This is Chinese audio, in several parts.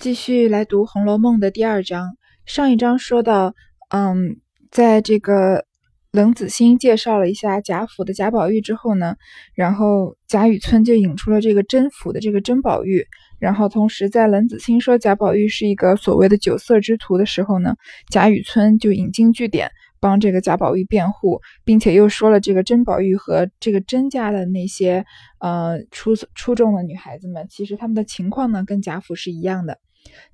继续来读《红楼梦》的第二章。上一章说到，嗯，在这个冷子兴介绍了一下贾府的贾宝玉之后呢，然后贾雨村就引出了这个甄府的这个甄宝玉。然后同时在冷子兴说贾宝玉是一个所谓的酒色之徒的时候呢，贾雨村就引经据典帮这个贾宝玉辩护，并且又说了这个甄宝玉和这个甄家的那些呃出出众的女孩子们，其实他们的情况呢跟贾府是一样的。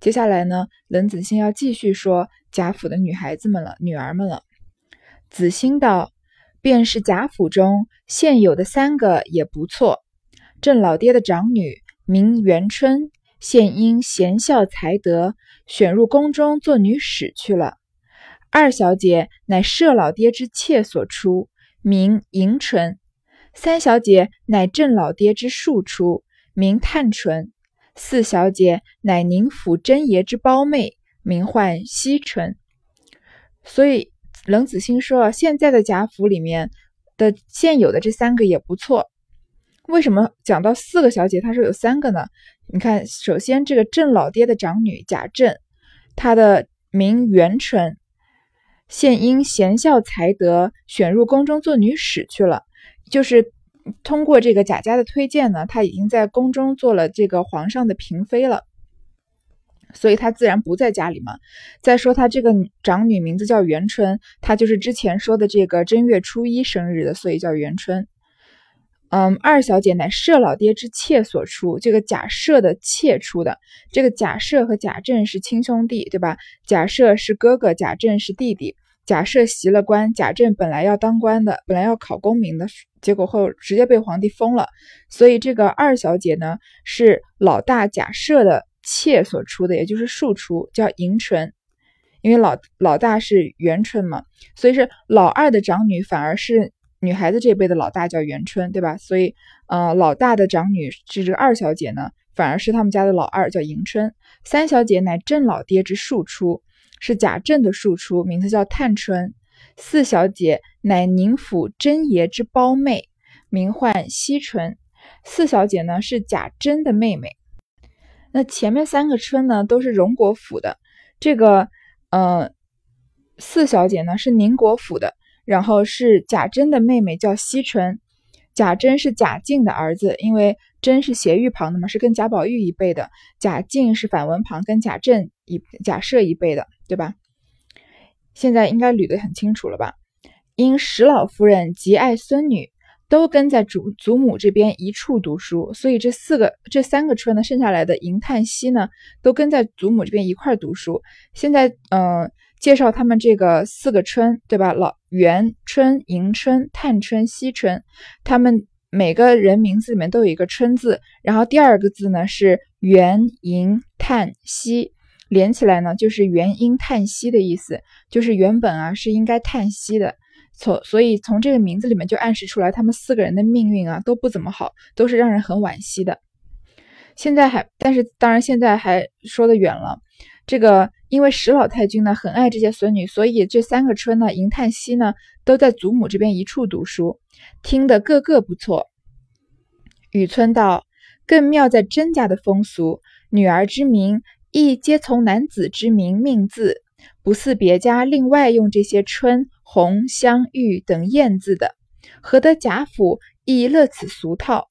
接下来呢，冷子兴要继续说贾府的女孩子们了，女儿们了。子兴道：“便是贾府中现有的三个也不错。郑老爹的长女名元春，现因贤孝才德，选入宫中做女史去了。二小姐乃舍老爹之妾所出，名迎春；三小姐乃郑老爹之庶出，名探春。”四小姐乃宁府真爷之胞妹，名唤惜春。所以冷子兴说，现在的贾府里面的现有的这三个也不错。为什么讲到四个小姐，他说有三个呢？你看，首先这个郑老爹的长女贾政，她的名元春，现因贤孝才德，选入宫中做女史去了，就是。通过这个贾家的推荐呢，他已经在宫中做了这个皇上的嫔妃了，所以他自然不在家里嘛。再说他这个长女名字叫元春，她就是之前说的这个正月初一生日的，所以叫元春。嗯，二小姐乃舍老爹之妾所出，这个贾赦的妾出的。这个贾赦和贾政是亲兄弟，对吧？贾赦是哥哥，贾政是弟弟。贾赦袭了官，贾政本来要当官的，本来要考功名的，结果后直接被皇帝封了。所以这个二小姐呢，是老大贾赦的妾所出的，也就是庶出，叫迎春。因为老老大是元春嘛，所以是老二的长女，反而是女孩子这辈的老大叫元春，对吧？所以，呃，老大的长女是这个二小姐呢，反而是他们家的老二叫迎春。三小姐乃郑老爹之庶出。是贾政的庶出，名字叫探春。四小姐乃宁府真爷之胞妹，名唤惜春。四小姐呢是贾珍的妹妹。那前面三个春呢都是荣国府的，这个呃四小姐呢是宁国府的，然后是贾珍的妹妹叫惜春。贾珍是贾敬的儿子，因为珍是斜玉旁的嘛，是跟贾宝玉一辈的。贾敬是反文旁，跟贾政一贾赦一辈的。对吧？现在应该捋得很清楚了吧？因史老夫人极爱孙女，都跟在祖祖母这边一处读书，所以这四个、这三个春呢，剩下来的银、叹、息呢，都跟在祖母这边一块读书。现在，嗯，介绍他们这个四个春，对吧？老元春、迎春、探春、惜春，他们每个人名字里面都有一个春字，然后第二个字呢是元、迎、叹、息。连起来呢，就是元婴叹息的意思，就是原本啊是应该叹息的，从所以从这个名字里面就暗示出来，他们四个人的命运啊都不怎么好，都是让人很惋惜的。现在还，但是当然现在还说的远了。这个因为史老太君呢很爱这些孙女，所以这三个春呢，迎叹息呢都在祖母这边一处读书，听得个个不错。雨村道更妙在甄家的风俗，女儿之名。亦皆从男子之名命字，不似别家另外用这些春、红、香、玉等艳字的。何得贾府亦乐此俗套？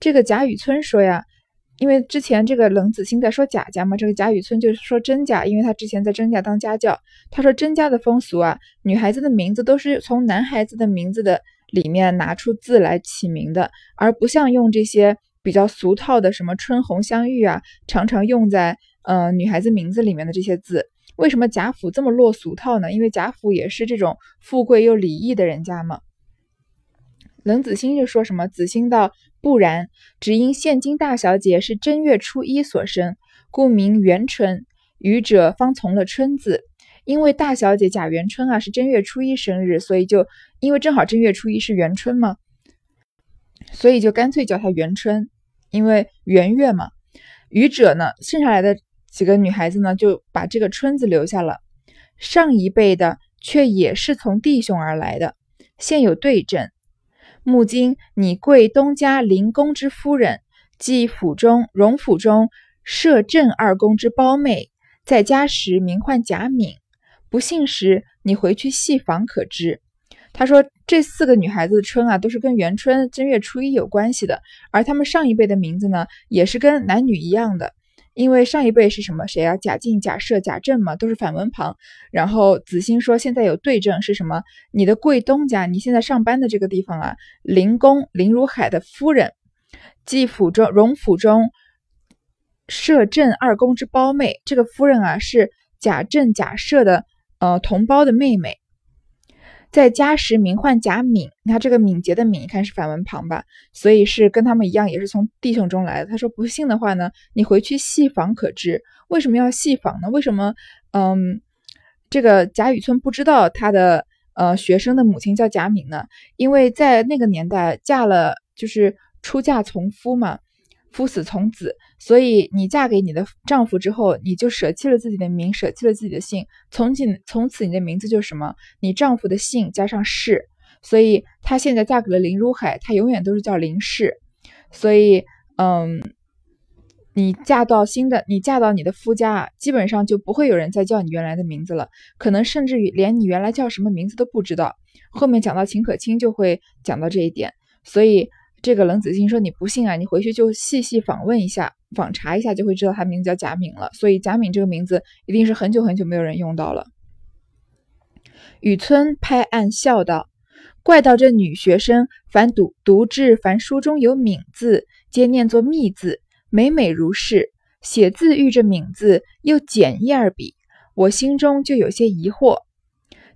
这个贾雨村说呀，因为之前这个冷子兴在说贾家嘛，这个贾雨村就是说甄家，因为他之前在甄家当家教。他说甄家的风俗啊，女孩子的名字都是从男孩子的名字的里面拿出字来起名的，而不像用这些比较俗套的什么春、红、香、玉啊，常常用在。嗯，女孩子名字里面的这些字，为什么贾府这么落俗套呢？因为贾府也是这种富贵又礼义的人家嘛。冷子兴就说什么：“子兴道不然，只因现今大小姐是正月初一所生，故名元春。愚者方从了春字，因为大小姐贾元春啊是正月初一生日，所以就因为正好正月初一是元春嘛，所以就干脆叫她元春，因为元月嘛。愚者呢，剩下来的。”几个女孩子呢，就把这个春字留下了。上一辈的却也是从弟兄而来的，现有对证。目今你贵东家林公之夫人，即府中荣府中摄政二公之胞妹，在家时名唤贾敏。不幸时，你回去细访可知。他说，这四个女孩子的春啊，都是跟元春正月初一有关系的，而他们上一辈的名字呢，也是跟男女一样的。因为上一辈是什么谁啊？贾静、贾赦、贾政嘛，都是反文旁。然后子欣说，现在有对证是什么？你的贵东家，你现在上班的这个地方啊，林公林如海的夫人，继府中荣府中摄政二公之胞妹。这个夫人啊，是贾政、贾赦的呃同胞的妹妹。在家时名唤贾敏，你看这个敏捷的敏，一看是反文旁吧，所以是跟他们一样，也是从弟兄中来的。他说不信的话呢，你回去细访可知。为什么要细访呢？为什么嗯，这个贾雨村不知道他的呃学生的母亲叫贾敏呢？因为在那个年代，嫁了就是出嫁从夫嘛。夫死从子，所以你嫁给你的丈夫之后，你就舍弃了自己的名，舍弃了自己的姓，从今从此你的名字就是什么？你丈夫的姓加上氏，所以她现在嫁给了林如海，她永远都是叫林氏。所以，嗯，你嫁到新的，你嫁到你的夫家，基本上就不会有人再叫你原来的名字了，可能甚至于连你原来叫什么名字都不知道。后面讲到秦可卿就会讲到这一点，所以。这个冷子兴说：“你不信啊？你回去就细细访问一下，访查一下，就会知道他名字叫贾敏了。所以贾敏这个名字一定是很久很久没有人用到了。”雨村拍案笑道：“怪道这女学生，凡读读至凡书中有敏字，皆念作密字，每每如是。写字遇着敏字，又减一二笔，我心中就有些疑惑。”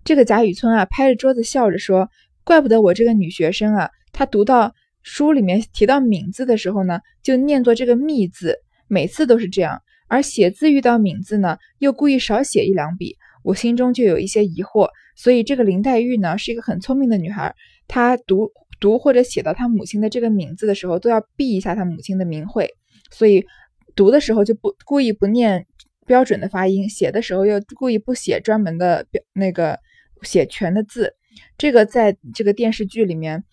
这个贾雨村啊，拍着桌子笑着说：“怪不得我这个女学生啊，她读到。”书里面提到“敏”字的时候呢，就念作这个“密”字，每次都是这样。而写字遇到“敏”字呢，又故意少写一两笔，我心中就有一些疑惑。所以这个林黛玉呢，是一个很聪明的女孩，她读读或者写到她母亲的这个“名”字的时候，都要避一下她母亲的名讳，所以读的时候就不故意不念标准的发音，写的时候又故意不写专门的标那个写全的字。这个在这个电视剧里面，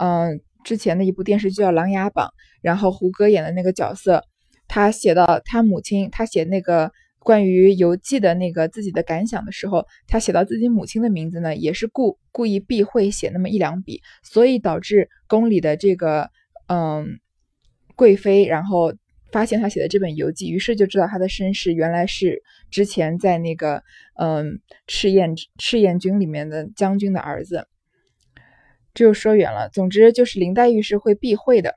嗯。之前的一部电视剧叫《琅琊榜》，然后胡歌演的那个角色，他写到他母亲，他写那个关于游记的那个自己的感想的时候，他写到自己母亲的名字呢，也是故故意避讳写那么一两笔，所以导致宫里的这个嗯贵妃，然后发现他写的这本游记，于是就知道他的身世原来是之前在那个嗯赤焰赤焰军里面的将军的儿子。这又说远了。总之就是林黛玉是会避讳的。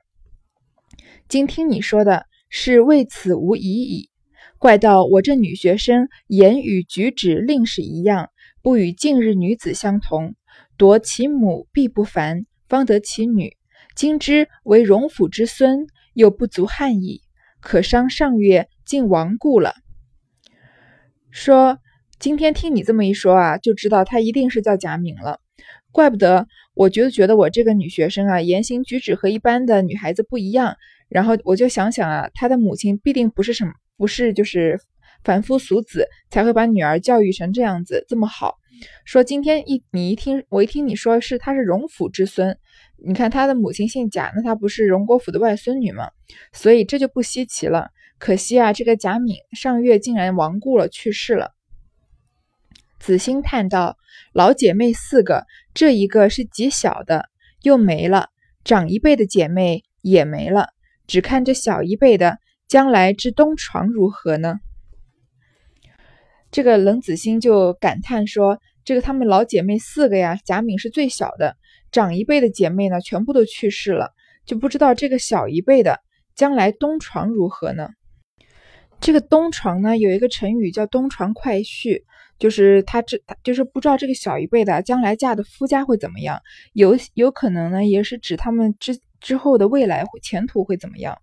今听你说的是为此无疑矣。怪道我这女学生言语举止另是一样，不与近日女子相同。夺其母必不凡，方得其女。今之为荣府之孙，又不足憾矣。可伤上月竟亡故了。说今天听你这么一说啊，就知道她一定是叫贾敏了。怪不得，我就觉得我这个女学生啊，言行举止和一般的女孩子不一样。然后我就想想啊，她的母亲必定不是什么，不是就是凡夫俗子，才会把女儿教育成这样子这么好。说今天一你一听，我一听你说是她是荣府之孙，你看她的母亲姓贾，那她不是荣国府的外孙女吗？所以这就不稀奇了。可惜啊，这个贾敏上月竟然亡故了，去世了。子兴叹道：“老姐妹四个，这一个是极小的，又没了；长一辈的姐妹也没了，只看这小一辈的，将来之东床如何呢？”这个冷子兴就感叹说：“这个他们老姐妹四个呀，贾敏是最小的，长一辈的姐妹呢，全部都去世了，就不知道这个小一辈的将来东床如何呢？”这个东床呢，有一个成语叫“东床快婿”。就是他这，就是不知道这个小一辈的将来嫁的夫家会怎么样，有有可能呢，也是指他们之之后的未来前途会怎么样。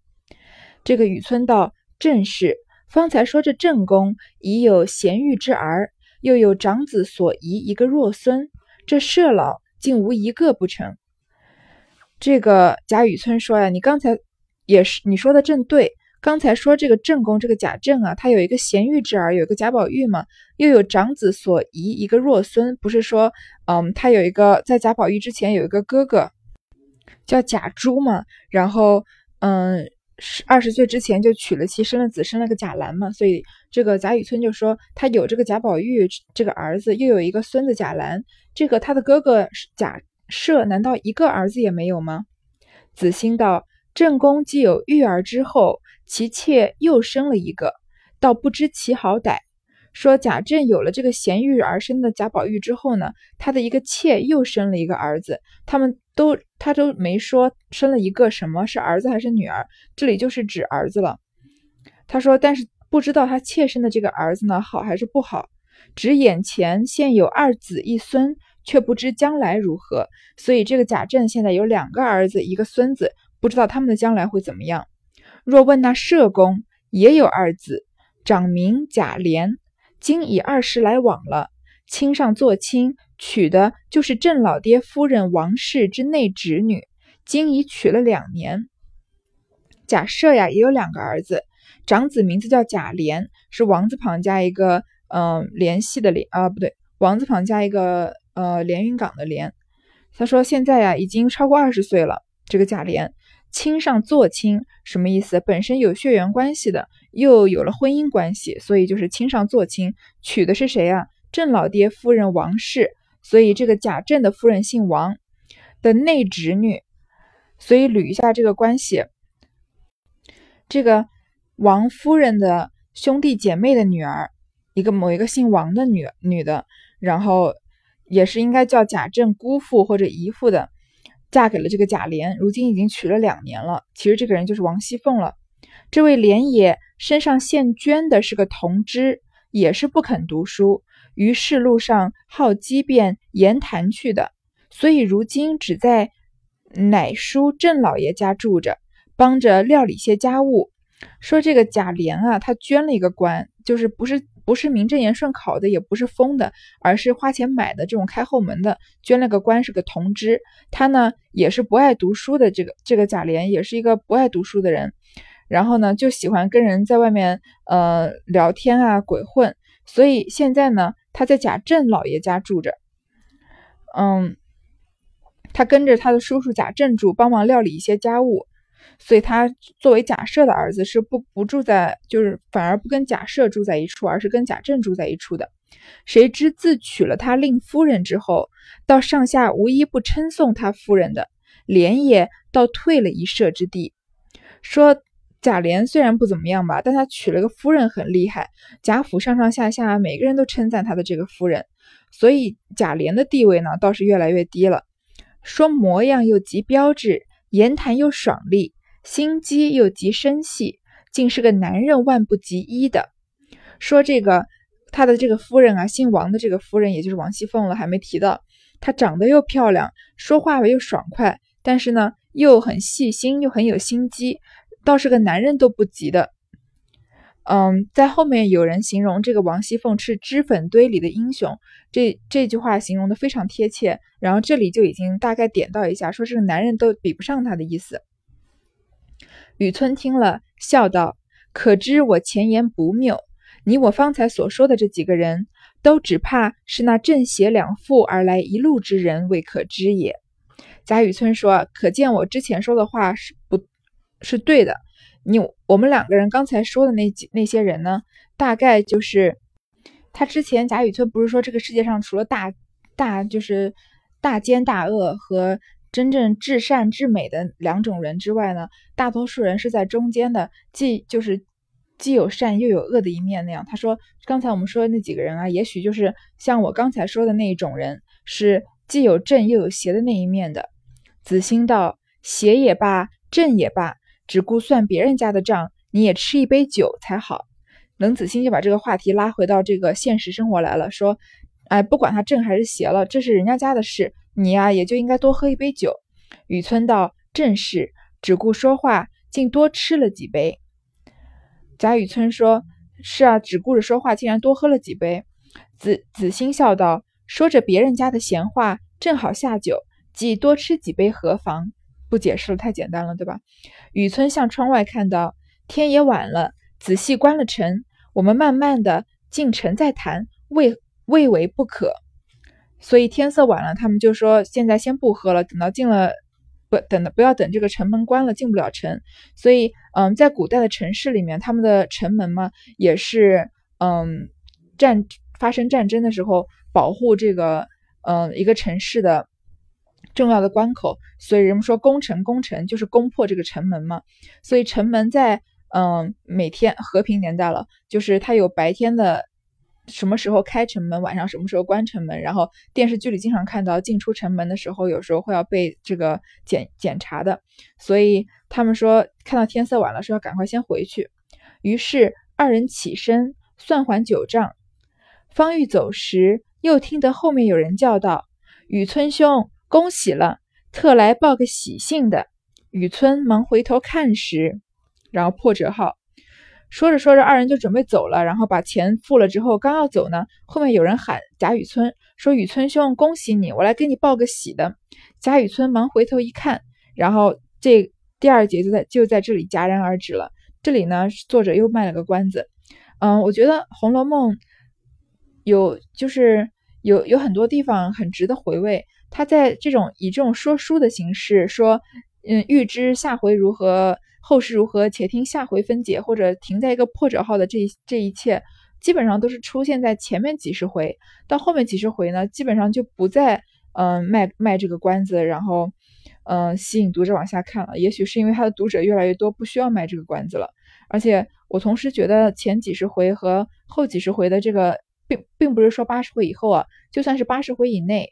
这个雨村道正是，方才说这正宫已有贤玉之儿，又有长子所遗一个弱孙，这社老竟无一个不成。这个贾雨村说呀，你刚才也是你说的正对。刚才说这个正宫，这个贾政啊，他有一个贤玉之儿，有个贾宝玉嘛，又有长子所遗一个弱孙，不是说，嗯，他有一个在贾宝玉之前有一个哥哥叫贾珠嘛，然后，嗯，十二十岁之前就娶了妻，生了子，生了个贾兰嘛，所以这个贾雨村就说他有这个贾宝玉这个儿子，又有一个孙子贾兰，这个他的哥哥贾赦难道一个儿子也没有吗？子兴道：正宫既有玉儿之后，其妾又生了一个，倒不知其好歹。说贾政有了这个贤育而生的贾宝玉之后呢，他的一个妾又生了一个儿子，他们都他都没说生了一个什么是儿子还是女儿，这里就是指儿子了。他说，但是不知道他妾生的这个儿子呢好还是不好，只眼前现有二子一孙，却不知将来如何。所以这个贾政现在有两个儿子一个孙子，不知道他们的将来会怎么样。若问那社公也有二子，长名贾琏。今已二十来往了，亲上做亲，娶的就是郑老爹夫人王氏之内侄女，今已娶了两年。贾赦呀，也有两个儿子，长子名字叫贾琏，是王字旁加一个嗯联系的联啊，不对，王字旁加一个呃连云港的连。他说现在呀，已经超过二十岁了，这个贾琏。亲上做亲什么意思？本身有血缘关系的，又有了婚姻关系，所以就是亲上做亲。娶的是谁啊？郑老爹夫人王氏，所以这个贾政的夫人姓王的内侄女。所以捋一下这个关系，这个王夫人的兄弟姐妹的女儿，一个某一个姓王的女女的，然后也是应该叫贾政姑父或者姨父的。嫁给了这个贾琏，如今已经娶了两年了。其实这个人就是王熙凤了。这位莲爷身上现捐的是个同知，也是不肯读书，于是路上好机变言谈去的，所以如今只在乃叔郑老爷家住着，帮着料理些家务。说这个贾琏啊，他捐了一个官，就是不是。不是名正言顺考的，也不是封的，而是花钱买的这种开后门的，捐了个官，是个同知。他呢也是不爱读书的，这个这个贾琏也是一个不爱读书的人，然后呢就喜欢跟人在外面呃聊天啊鬼混，所以现在呢他在贾政老爷家住着，嗯，他跟着他的叔叔贾政住，帮忙料理一些家务。所以他作为贾赦的儿子是不不住在，就是反而不跟贾赦住在一处，而是跟贾政住在一处的。谁知自娶了他令夫人之后，到上下无一不称颂他夫人的，连也倒退了一舍之地。说贾琏虽然不怎么样吧，但他娶了个夫人很厉害，贾府上上下下每个人都称赞他的这个夫人，所以贾琏的地位呢倒是越来越低了。说模样又极标致，言谈又爽利。心机又极深细，竟是个男人万不及一的。说这个他的这个夫人啊，姓王的这个夫人，也就是王熙凤了，还没提到。她长得又漂亮，说话又爽快，但是呢，又很细心，又很有心机，倒是个男人都不及的。嗯，在后面有人形容这个王熙凤是脂粉堆里的英雄，这这句话形容的非常贴切。然后这里就已经大概点到一下，说这个男人都比不上她的意思。雨村听了，笑道：“可知我前言不谬？你我方才所说的这几个人都只怕是那正邪两副而来一路之人未可知也。”贾雨村说：“可见我之前说的话是不，是对的。你我们两个人刚才说的那几那些人呢，大概就是他之前贾雨村不是说这个世界上除了大大就是大奸大恶和。”真正至善至美的两种人之外呢，大多数人是在中间的，既就是既有善又有恶的一面那样。他说，刚才我们说的那几个人啊，也许就是像我刚才说的那一种人，是既有正又有邪的那一面的。子兴道：“邪也罢，正也罢，只顾算别人家的账，你也吃一杯酒才好。”冷子兴就把这个话题拉回到这个现实生活来了，说：“哎，不管他正还是邪了，这是人家家的事。”你呀，也就应该多喝一杯酒。雨村道：“正是，只顾说话，竟多吃了几杯。”贾雨村说：“是啊，只顾着说话，竟然多喝了几杯。”子子欣笑道：“说着别人家的闲话，正好下酒，即多吃几杯何妨？不解释了，太简单了，对吧？”雨村向窗外看到，天也晚了，仔细关了城，我们慢慢的进城再谈，未未为不可。所以天色晚了，他们就说现在先不喝了，等到进了不等的不要等这个城门关了进不了城。所以，嗯，在古代的城市里面，他们的城门嘛，也是嗯战发生战争的时候保护这个嗯一个城市的重要的关口。所以人们说攻城攻城就是攻破这个城门嘛。所以城门在嗯每天和平年代了，就是它有白天的。什么时候开城门，晚上什么时候关城门？然后电视剧里经常看到进出城门的时候，有时候会要被这个检检查的，所以他们说看到天色晚了，说要赶快先回去。于是二人起身算还九账，方欲走时，又听得后面有人叫道：“雨村兄，恭喜了，特来报个喜信的。”雨村忙回头看时，然后破折号。说着说着，二人就准备走了，然后把钱付了之后，刚要走呢，后面有人喊贾雨村，说：“雨村兄，恭喜你，我来给你报个喜的。”贾雨村忙回头一看，然后这第二节就在就在这里戛然而止了。这里呢，作者又卖了个关子。嗯，我觉得《红楼梦》有就是有有很多地方很值得回味。他在这种以这种说书的形式说，嗯，预知下回如何。后事如何？且听下回分解。或者停在一个破折号的这这一切，基本上都是出现在前面几十回，到后面几十回呢，基本上就不再嗯卖卖这个关子，然后嗯吸引读者往下看了。也许是因为他的读者越来越多，不需要卖这个关子了。而且我同时觉得前几十回和后几十回的这个，并并不是说八十回以后啊，就算是八十回以内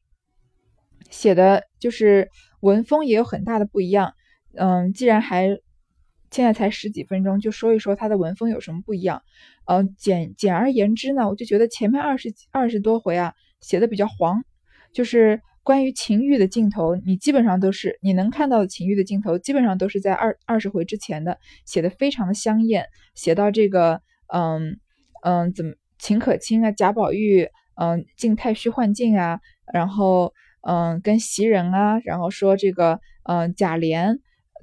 写的，就是文风也有很大的不一样。嗯，既然还。现在才十几分钟，就说一说他的文风有什么不一样。嗯，简简而言之呢，我就觉得前面二十二十多回啊，写的比较黄，就是关于情欲的镜头，你基本上都是你能看到的情欲的镜头，基本上都是在二二十回之前的，写的非常的香艳。写到这个，嗯嗯，怎么秦可卿啊，贾宝玉，嗯，进太虚幻境啊，然后嗯，跟袭人啊，然后说这个，嗯，贾琏。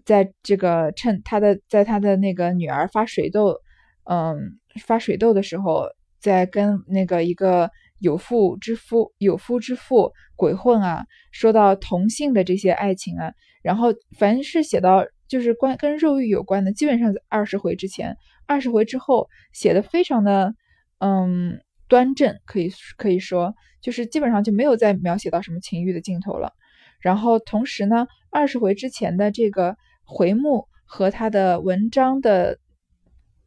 在这个趁他的在他的那个女儿发水痘，嗯，发水痘的时候，在跟那个一个有妇之夫有夫之妇鬼混啊，说到同性的这些爱情啊，然后凡是写到就是关跟肉欲有关的，基本上在二十回之前，二十回之后写的非常的嗯端正，可以可以说就是基本上就没有再描写到什么情欲的镜头了。然后同时呢，二十回之前的这个。回目和他的文章的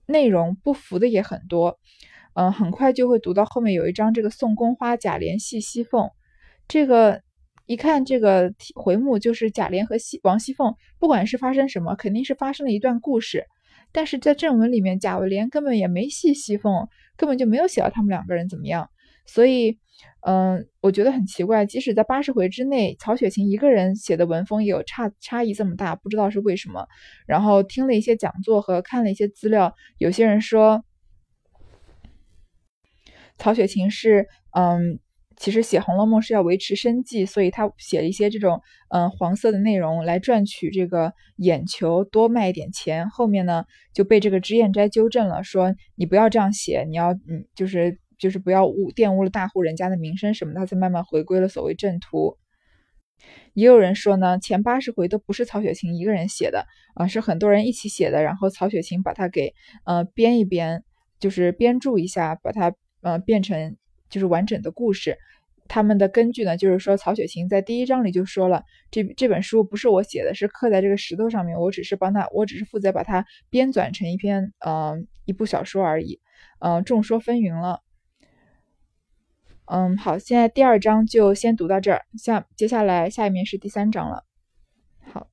内容不符的也很多，嗯，很快就会读到后面有一章这个送宫花贾琏戏西凤，这个一看这个回目就是贾琏和西王熙凤，不管是发生什么，肯定是发生了一段故事，但是在正文里面贾琏根本也没戏西凤，根本就没有写到他们两个人怎么样，所以。嗯，我觉得很奇怪，即使在八十回之内，曹雪芹一个人写的文风也有差差异这么大，不知道是为什么。然后听了一些讲座和看了一些资料，有些人说，曹雪芹是嗯，其实写《红楼梦》是要维持生计，所以他写了一些这种嗯黄色的内容来赚取这个眼球，多卖一点钱。后面呢就被这个脂砚斋纠正了，说你不要这样写，你要嗯就是。就是不要污玷污了大户人家的名声什么，他才慢慢回归了所谓正途。也有人说呢，前八十回都不是曹雪芹一个人写的啊，是很多人一起写的，然后曹雪芹把它给呃编一编，就是编注一下，把它呃变成就是完整的故事。他们的根据呢，就是说曹雪芹在第一章里就说了，这这本书不是我写的，是刻在这个石头上面，我只是帮他，我只是负责把它编纂成一篇呃一部小说而已。嗯，众说纷纭了。嗯，好，现在第二章就先读到这儿，下接下来下一面是第三章了。好。